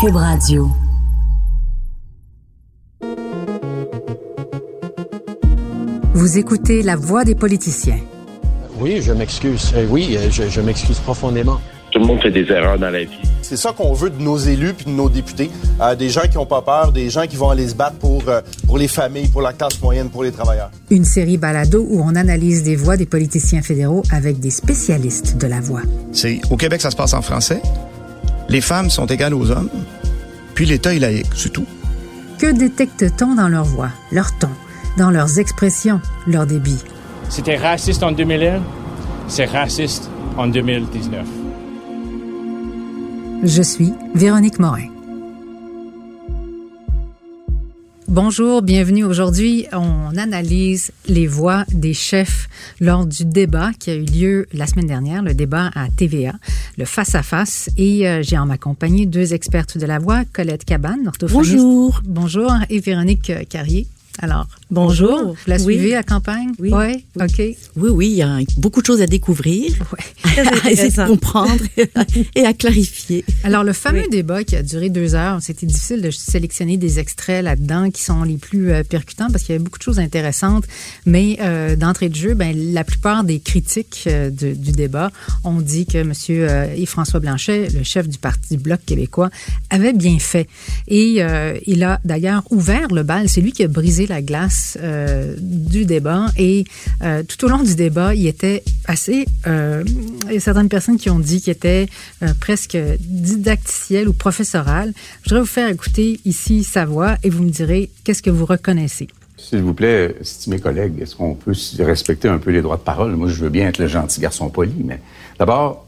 Cube Radio. Vous écoutez la voix des politiciens. Oui, je m'excuse. Euh, oui, euh, je, je m'excuse profondément. Tout le monde fait des erreurs dans la vie. C'est ça qu'on veut de nos élus puis de nos députés. Euh, des gens qui n'ont pas peur, des gens qui vont aller se battre pour, euh, pour les familles, pour la classe moyenne, pour les travailleurs. Une série balado où on analyse des voix des politiciens fédéraux avec des spécialistes de la voix. C'est au Québec, ça se passe en français. Les femmes sont égales aux hommes. Puis l'État est laïque, c'est tout. Que détecte-t-on dans leur voix, leur ton, dans leurs expressions, leur débit? C'était raciste en 2001, c'est raciste en 2019. Je suis Véronique Morin. Bonjour, bienvenue. Aujourd'hui, on analyse les voix des chefs lors du débat qui a eu lieu la semaine dernière, le débat à TVA, le face-à-face. Et euh, j'ai en ma compagnie deux expertes de la voix, Colette Cabane, orthophoniste. Bonjour. Bonjour, et Véronique euh, Carrier. Alors, Bonjour. Vous la Oui. suivez, la campagne? Oui. Ouais? OK. Oui, oui, il y a beaucoup de choses à découvrir, Ouais. à essayer de comprendre et à clarifier. Alors, le fameux débat qui a duré deux heures, c'était difficile de sélectionner des extraits là-dedans qui sont les plus euh, percutants parce qu'il y avait beaucoup de choses intéressantes. Mais euh, d'entrée de jeu, ben, la plupart des critiques euh, de- du débat ont dit que M. Yves-François Blanchet, le chef du Parti Bloc québécois, avait bien fait. Et il a d'ailleurs ouvert le bal. C'est lui qui a brisé la glace euh, du débat. Et euh, tout au long du débat, il était assez... euh, il y a certaines personnes qui ont dit qu'il était presque didacticiel ou professoral. Je voudrais vous faire écouter ici sa voix et vous me direz qu'est-ce que vous reconnaissez? S'il vous plaît, estimés collègues, est-ce qu'on peut respecter un peu les droits de parole? Moi, je veux bien être le gentil garçon poli, mais d'abord,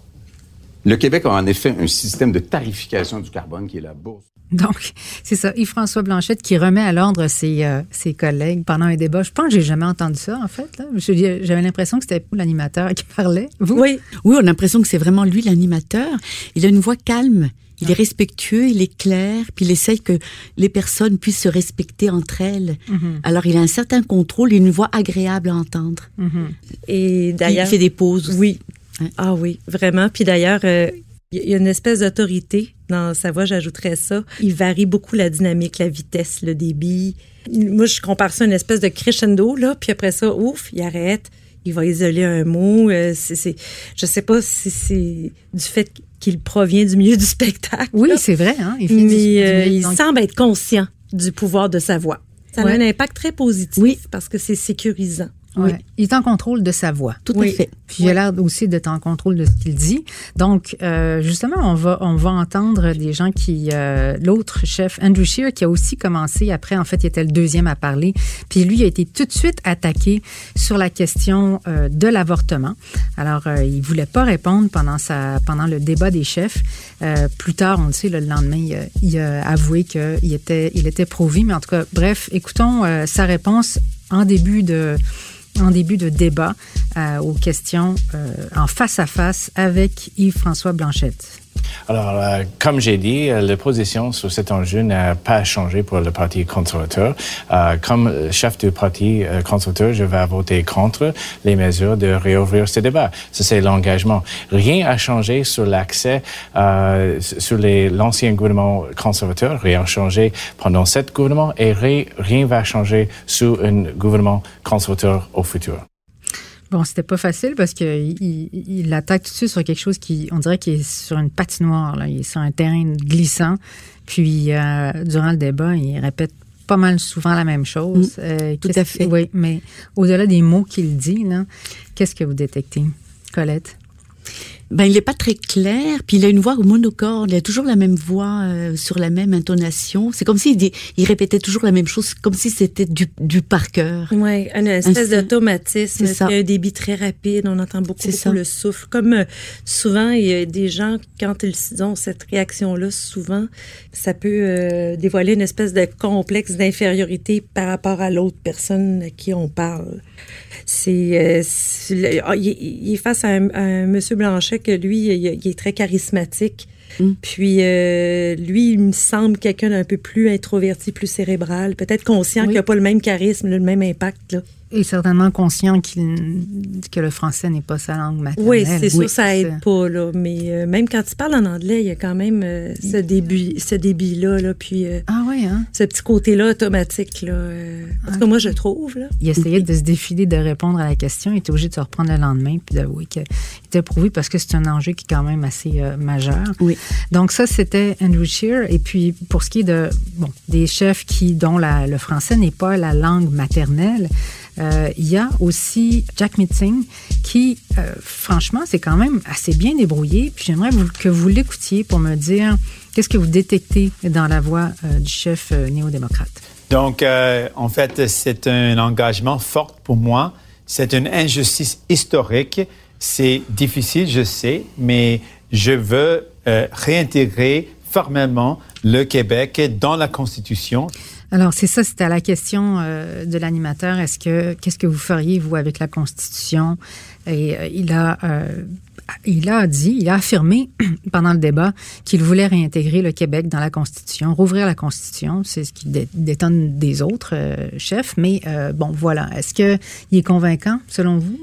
le Québec a en effet un système de tarification du carbone qui est la bourse. Donc, c'est ça, Yves-François Blanchette qui remet à l'ordre ses, euh, ses collègues pendant un débat. Je pense que j'ai jamais entendu ça, en fait. J'avais l'impression que c'était l'animateur qui parlait. Vous? Oui, oui, on a l'impression que c'est vraiment lui l'animateur. Il a une voix calme. Il est respectueux, il est clair, puis il essaye que les personnes puissent se respecter entre elles. Alors, il a un certain contrôle et une voix agréable à entendre. Et Il d'ailleurs, fait des pauses. oui. Hein? Ah oui, vraiment. Puis d'ailleurs, euh, il y a une espèce d'autorité dans sa voix, j'ajouterais ça. Il varie beaucoup la dynamique, la vitesse, le débit. Moi, je compare ça à une espèce de crescendo, là, puis après ça, ouf, il arrête, il va isoler un mot. Euh, c'est, je sais pas si c'est du fait qu'il provient du milieu du spectacle. Oui, c'est vrai. Hein? Il du- mais du- euh, il donc- semble être conscient du pouvoir de sa voix. Ça Ouais. a un impact très positif Oui. parce que c'est sécurisant. Ouais. Il est en contrôle de sa voix. Tout Oui. à fait. Puis il a l'air aussi d'être en contrôle de ce qu'il dit. Donc, euh, justement, on va, on va entendre des gens qui... euh, L'autre chef, Andrew Scheer, qui a aussi commencé, après, en fait, il était le deuxième à parler. Puis lui a été tout de suite attaqué sur la question euh, de l'avortement. Alors, euh, il voulait pas répondre pendant, sa, pendant le débat des chefs. Euh, plus tard, on le sait, le lendemain, il a, il a avoué qu'il était, il était pro-vie. Mais en tout cas, bref, écoutons euh, sa réponse en début de en début de débat euh, aux questions euh, en face à face avec Yves-François Blanchette. Alors, euh, comme j'ai dit, euh, la position sur cet enjeu n'a pas changé pour le Parti conservateur. Euh, comme chef du Parti euh, conservateur, je vais voter contre les mesures de réouvrir ce débat. Ça, c'est l'engagement. Rien n'a changé sur l'accès euh, sur l'ancien gouvernement conservateur. Rien n'a changé pendant cet gouvernement et ri- rien va changer sous un gouvernement conservateur au futur. Bon, c'était pas facile parce qu'il il, il attaque tout de suite sur quelque chose qui, on dirait qu'il est sur une patinoire, là. il est sur un terrain glissant. Puis, euh, durant le débat, il répète pas mal souvent la même chose. Euh, tout à fait. Oui, mais au-delà des mots qu'il dit, qu'est-ce que vous détectez, Colette? Ben, il n'est pas très clair, puis il a une voix monocorde, il a toujours la même voix euh, sur la même intonation. C'est comme s'il il répétait toujours la même chose, comme si c'était du, du par cœur. Oui, une espèce d'automatisme. C'est un débit très rapide. On entend beaucoup, beaucoup ça. le souffle. Comme euh, souvent, il y a des gens, quand ils ont cette réaction-là, souvent, ça peut euh, dévoiler une espèce de complexe d'infériorité par rapport à l'autre personne à qui on parle. C'est, euh, ah, il, il est face à un, à un monsieur Blanchet que lui, il, il est très charismatique. Puis euh, lui, il me semble quelqu'un d'un peu plus introverti, plus cérébral, peut-être conscient qu'il n'a pas le même charisme, le même impact. Là. Et certainement conscient qu'il, que le français n'est pas sa langue maternelle. Oui, c'est sûr, ça aide pas. Là. Mais euh, même quand il parle en anglais, il y a quand même euh, ce début, ce débit-là. Là, puis ah oui, hein? ce petit côté-là automatique. Là, en tout cas, moi, je trouve. Là. Il essayait de se défiler de répondre à la question. Il était obligé de se reprendre le lendemain puis d'avouer qu'il était prouvé parce que c'est un enjeu qui est quand même assez majeur. Oui. Donc ça, c'était Andrew Shear. Et puis, pour ce qui est de, bon, des chefs qui, dont la, le français n'est pas la langue maternelle, euh, il y a aussi Jack Mitzing qui, euh, franchement, c'est quand même assez bien débrouillé. Puis j'aimerais que vous l'écoutiez pour me dire qu'est-ce que vous détectez dans la voix euh, du chef néo-démocrate? Donc, en fait, c'est un engagement fort pour moi. C'est une injustice historique. C'est difficile, je sais, mais je veux réintégrer formellement le Québec dans la Constitution. Alors c'est ça, c'était la question euh, de l'animateur. Est-ce que qu'est-ce que vous feriez vous avec la Constitution? Et euh, il a euh, il a dit, il a affirmé pendant le débat qu'il voulait réintégrer le Québec dans la Constitution, rouvrir la Constitution. C'est ce qui détonne des autres chefs. Mais bon, voilà. Est-ce que il est convaincant selon vous?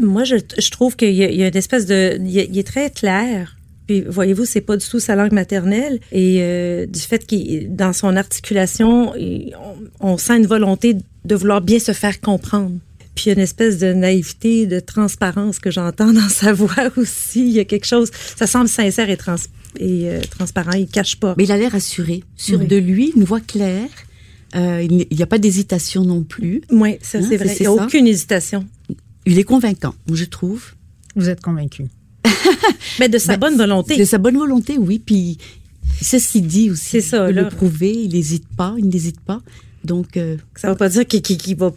Moi, je, je trouve qu'il y, a une espèce de, il est très clair puis, voyez-vous, c'est pas du tout sa langue maternelle. Et euh, du fait qu'il, dans son articulation, on, sent une volonté de vouloir bien se faire comprendre. Puis il y a une espèce de naïveté, de transparence que j'entends dans sa voix aussi. Il y a quelque chose, ça semble sincère et, et euh, transparent. Il cache pas. Mais il a l'air assuré, sûr de lui, une voix claire. Euh, il n'y a pas d'hésitation non plus. Oui, ça hein, c'est vrai. Il n'y a aucune hésitation. Il est convaincant, je trouve. Vous êtes convaincu. Mais de sa bonne volonté. De sa bonne volonté, oui. Puis c'est ce qu'il dit aussi. C'est ça. Il peut le prouver. Il n'hésite pas. Il n'hésite pas. Donc, euh, ça ne veut pas dire qu'il va.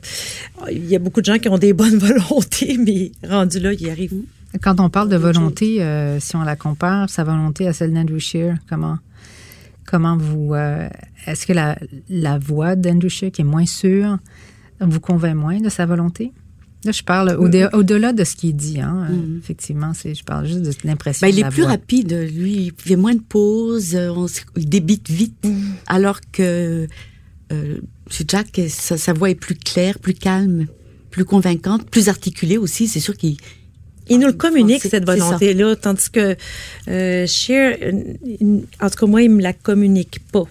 Il y a beaucoup de gens qui ont des bonnes volontés, mais rendu là, il arrive. Quand on parle de volonté, euh, si on la compare, sa volonté à celle d'Andrew Shear, comment, comment vous. Euh, est-ce que la, la voix d'Andrew Shear, qui est moins sûre, vous convainc moins de sa volonté? Là, je parle au-delà de ce qu'il dit. Hein. Mm. Effectivement, je parle juste de l'impression. Ben, il est plus rapide. Lui, il fait moins de pauses. On, il débite vite. Mm. Alors que euh, Jack, sa, voix est plus claire, plus calme, plus convaincante, plus articulée aussi. C'est sûr qu'il. Il nous le communique, cette volonté-là, tandis que euh, Cher, en tout cas, moi, il me la communique pas.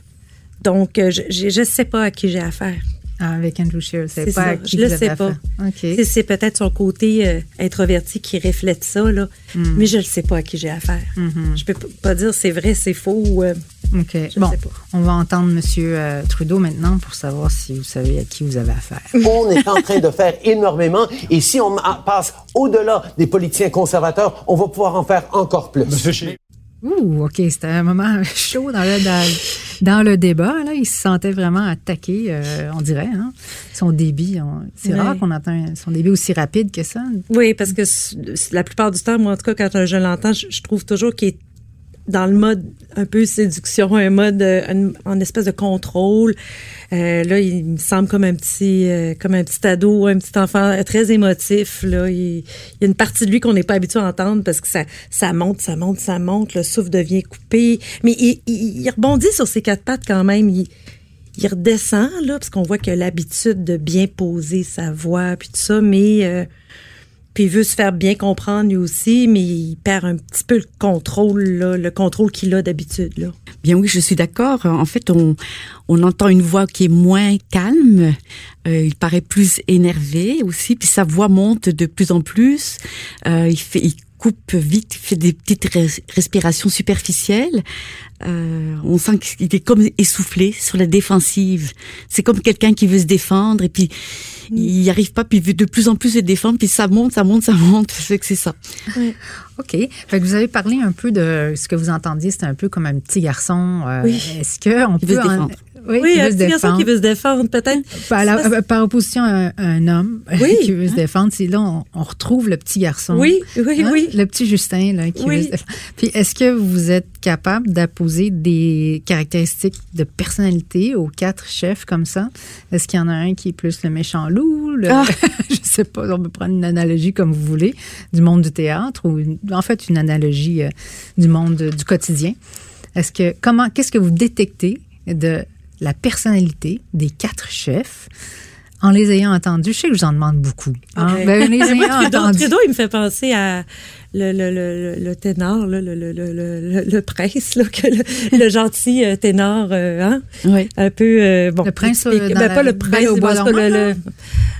Donc, euh, je ne sais pas à qui j'ai affaire. Ah, avec Andrew Scheer, c'est pas Je le sais pas. C'est peut-être son côté euh, introverti qui reflète ça, là. Hmm. mais je ne sais pas à qui j'ai affaire. Je mm-hmm. ne Je peux pas dire c'est vrai, c'est faux. Euh, OK. bon, on va entendre M. Euh, Trudeau maintenant pour savoir si vous savez à qui vous avez affaire. On est en train de faire énormément et si on passe au-delà des politiciens conservateurs, on va pouvoir en faire encore plus. Monsieur Ouh, OK, c'était un moment chaud dans le, dans, le débat. Là. Il se sentait vraiment attaqué, euh, on dirait. Hein. Son débit, c'est rare qu'on entend son débit aussi rapide que ça. Oui, parce que la plupart du temps, moi, en tout cas, quand je l'entends, je, je trouve toujours qu'il est dans le mode un peu séduction, un mode euh, en espèce de contrôle. Euh, là, il me semble comme un petit euh, comme un petit ado, un petit enfant très émotif. Là, il, y a une partie de lui qu'on n'est pas habitué à entendre parce que ça ça monte, ça monte, ça monte. Le souffle devient coupé, mais il, rebondit sur ses quatre pattes quand même. Il, redescend là parce qu'on voit a l'habitude de bien poser sa voix puis tout ça, mais puis il veut se faire bien comprendre lui aussi, mais il perd un petit peu le contrôle, le contrôle qu'il a d'habitude. Bien oui, je suis d'accord. En fait, on, on entend une voix qui est moins calme. Euh, il paraît plus énervé aussi, puis sa voix monte de plus en plus. Euh, il fait, coupe vite, fait des petites respirations superficielles. Euh, on sent qu'il est comme essoufflé sur la défensive. C'est comme quelqu'un qui veut se défendre et puis mm. il n'y arrive pas, puis il veut de plus en plus se défendre, puis ça monte, ça monte, ça monte. C'est que c'est ça. OK. Fait que vous avez parlé un peu de ce que vous entendiez, c'était un peu comme un petit garçon. Euh, oui. Est-ce qu'on peut. Oui, Oui, un petit garçon qui veut se défendre, peut-être. Par, la- par opposition à un, un homme Oui. qui veut se défendre, c'est là on, on retrouve le petit garçon. Oui, oui, Hein? oui. Le petit Justin là, qui Oui. veut se défendre. Puis est-ce que vous êtes capable d'apposer des caractéristiques de personnalité aux quatre chefs comme ça? Est-ce qu'il y en a un qui est plus le méchant loup le- Ah. Je sais pas, on peut prendre une analogie comme vous voulez du monde du théâtre ou en fait une analogie euh, du monde du quotidien. Est-ce que comment qu'est-ce que vous détectez de la personnalité des quatre chefs en les ayant entendus? Je sais que je vous en demande beaucoup. hein. Ouais. Ben, en les ayant Trudeau, il me fait penser à le, le, le, le- ténor, le, le, le, le, le prince, là, que le, gentil euh, ténor, euh, hein? Ouais. un peu euh, bon Le prince, euh, dans ben, la pas le prince au bois dormant,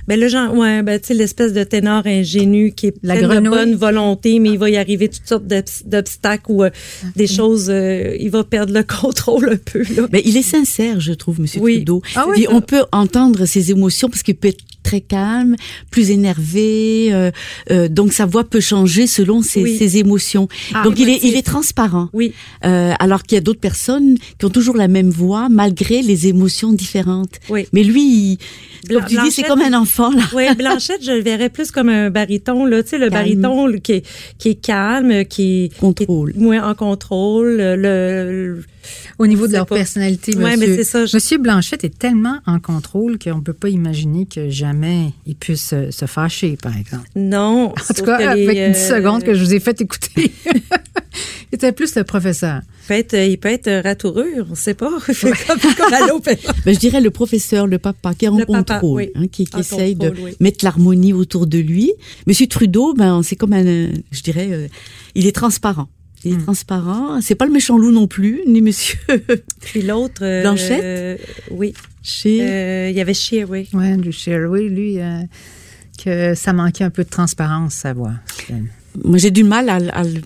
ben le genre ouais ben tu sais l'espèce de ténor ingénu qui est La plein de bonne volonté mais il va y arriver toutes sortes d'obs- d'obstacles ou euh, des choses euh, il va perdre le contrôle un peu là Mais il est sincère, je trouve, Monsieur Oui. Trudeau. Ah oui, Puis ça- on peut entendre ses émotions parce qu'il peut être très calme, plus énervé. euh, euh, donc sa voix peut changer selon ses, Oui. ses émotions. Ah, donc il est, il est transparent. oui Euh, alors qu'il y a d'autres personnes qui ont toujours la même voix malgré les émotions différentes. Oui. Mais lui, il, Bla- comme tu dis, c'est Blanchette, comme un enfant là. Oui, Blanchette, je le verrais plus comme un baryton, là, tu sais, le Calme. baryton là, qui est, qui est calme, qui est Contrôle. moins en contrôle. Le, le- Au niveau de leur pas. personnalité, Ouais, monsieur, mais c'est ça, je- monsieur Blanchette est tellement en contrôle qu'on ne peut pas imaginer que jamais il puisse se, se fâcher, par exemple. non. En tout cas, avec 10 secondes que je vous ai fait écouter. il était plus le professeur. Il peut être, il peut être ratoureux, on ne sait pas. comme, comme à l'opéra. Ben, je dirais le professeur, le papa, qui est en Oui. hein, qui, essaye de oui. mettre l'harmonie autour de lui. Monsieur Trudeau, ben, c'est comme un, je dirais, euh, il est transparent. Il est Hmm. transparent. C'est pas le méchant loup non plus, ni Monsieur Puis l'autre. euh, Blanchette? euh, oui. chez. Euh, Il y avait Shear, oui. Oui, Andrew Scheer, oui, lui, euh, que ça manquait un peu de transparence, sa voix. Moi, j'ai du mal à, le- à le-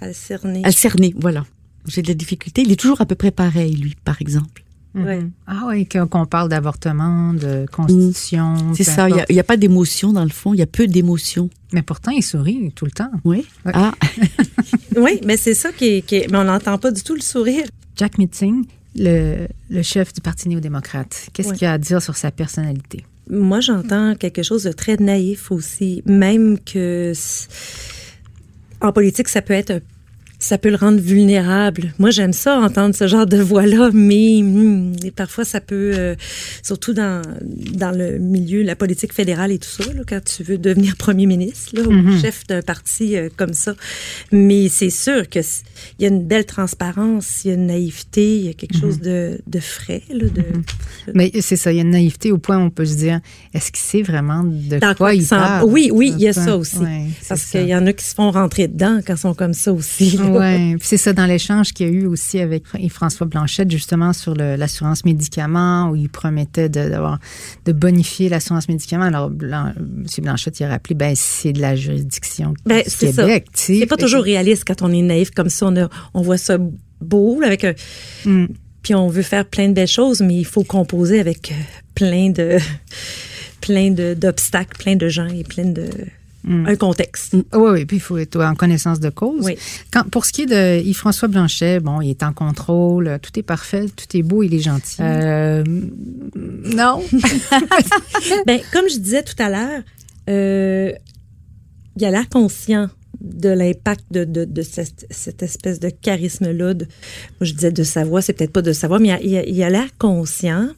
À le cerner. à le cerner. Voilà. J'ai de la difficulté. Il est toujours à peu près pareil, lui, par exemple. Ouais. Mhm. Ah oui, qu'on parle d'avortement, de constitution. C'est peu ça. Il a- n'y a, pas d'émotion dans le fond. Il y a peu d'émotion. Mais pourtant, il sourit tout le temps. Oui. Ouais. Ah, Oui, mais c'est ça qui est. qui est- mais on n'entend pas du tout le sourire. Jack Meeting, le, le chef du Parti néo-démocrate, qu'est-ce Ouais. qu'il a à dire sur sa personnalité? Moi, j'entends quelque chose de très naïf aussi. Même que. En politique, ça peut être. un- Ça peut le rendre vulnérable. Moi, j'aime ça, entendre ce genre de voix-là, mais hum, et parfois, ça peut, euh, surtout dans, dans le milieu, la politique fédérale et tout ça, là, quand tu veux devenir premier ministre, là, ou chef d'un parti euh, comme ça. Mais c'est sûr que c- il y a une belle transparence, il y a une naïveté, il y a quelque chose de, de frais, là, de, Mais c'est ça, il y a une naïveté au point où on peut se dire, est-ce qu'il sait vraiment de Dans quoi il parle? Oui, oui, il y a ça aussi. Ouais, Parce qu'il y en a qui se font rentrer dedans quand ils sont comme ça aussi. Oui, c'est ça dans l'échange qu'il y a eu aussi avec François Blanchette, justement sur l'assurance médicaments, où il promettait de, d'avoir- de bonifier l'assurance médicaments. Alors, Blan- M. Blanchette, il a rappelé, ben, c'est de la juridiction Ben, du c'est ça. Québec. C'est pas toujours réaliste quand on est naïf comme ça. On, a- on voit ça beau, là, avec un. Mm. Puis on veut faire plein de belles choses, mais il faut composer avec euh, plein de. plein d'obstacles, plein de gens et plein de. Un contexte. Oui, oui, puis il faut être en connaissance de cause. Oui. Quand, pour ce qui est de Yves-François Blanchet, bon, il est en contrôle, tout est parfait, tout est beau, il est gentil. Euh, non. Ben, comme je disais tout à l'heure, euh, il a l'air conscient de l'impact de, de, de cette, cette espèce de charisme-là. je disais de sa voix, c'est peut-être pas de sa voix, mais il a- l'air conscient.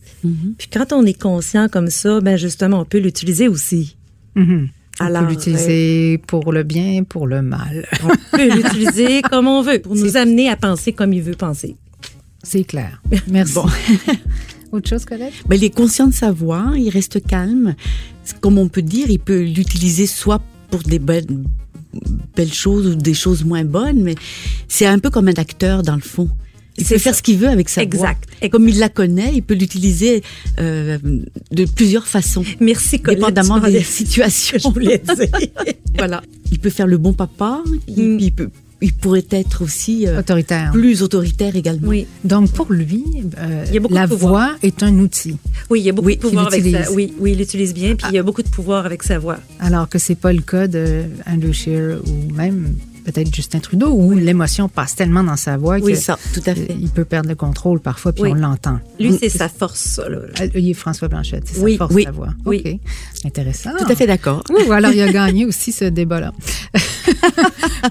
Puis quand on est conscient comme ça, ben justement, on peut l'utiliser aussi. Mhm. On Alors, peut l'utiliser pour le bien, pour le mal. On peut l'utiliser comme on veut, pour nous amener à penser comme il veut penser. C'est clair. Merci. Autre chose, Colette? Ben, il est conscient de sa voix, il reste calme. Comme on peut dire, il peut l'utiliser soit pour des belles, belles choses ou des choses moins bonnes, mais c'est un peu comme un acteur dans le fond. Il C'est peut faire ça. ce qu'il veut avec sa Exact. voix. Et comme il la connaît, il peut l'utiliser euh, de plusieurs façons. Merci, Colette. Dépendamment des as- situations. Je voulais dire. voilà. Il peut faire le bon papa. Il, Mm. il peut, il pourrait être aussi euh, Autoritaire. plus autoritaire également. Oui. Donc, pour lui, euh, Il y a beaucoup la voix est un outil, Oui, il y a beaucoup Oui, de pouvoir avec sa Oui, oui, il l'utilise bien, puis il y a beaucoup de pouvoir avec sa voix. alors que c'est pas le cas de Andrew Scheer ou même peut-être Justin Trudeau, où l'émotion passe tellement dans sa voix Oui, que ça, tout à fait. il peut perdre le contrôle parfois, puis Oui. on l'entend. Lui, c'est sa force, ça. Là. Ah, Il est François Blanchette, c'est sa force, sa voix. oui. OK. Intéressant. Tout à fait d'accord. Ouh, alors, il a gagné aussi ce débat-là.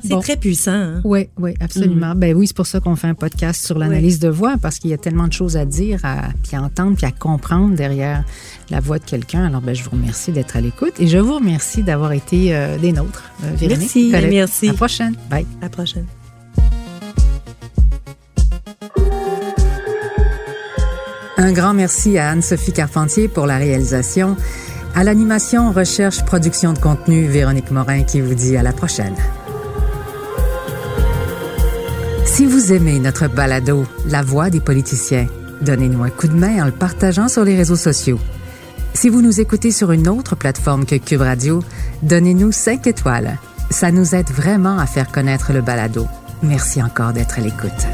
C'est Bon. très puissant. Hein? Oui, oui, absolument. Ben oui, c'est pour ça qu'on fait un podcast sur l'analyse de voix, parce qu'il y a tellement de choses à dire, à, puis à entendre, puis à comprendre derrière la voix de quelqu'un. Alors, ben, je vous remercie d'être à l'écoute et je vous remercie d'avoir été euh, des nôtres, euh, Véronique. Merci. Colette. Merci. À la prochaine. Bye. À la prochaine. Un grand merci à Anne-Sophie Carpentier pour la réalisation. À l'animation, recherche, production de contenu, Véronique Morin qui vous dit à la prochaine. Si vous aimez notre balado, La voix des politiciens, donnez-nous un coup de main en le partageant sur les réseaux sociaux. Si vous nous écoutez sur une autre plateforme que Cube Radio, donnez-nous 5 étoiles. Ça nous aide vraiment à faire connaître le balado. Merci encore d'être à l'écoute.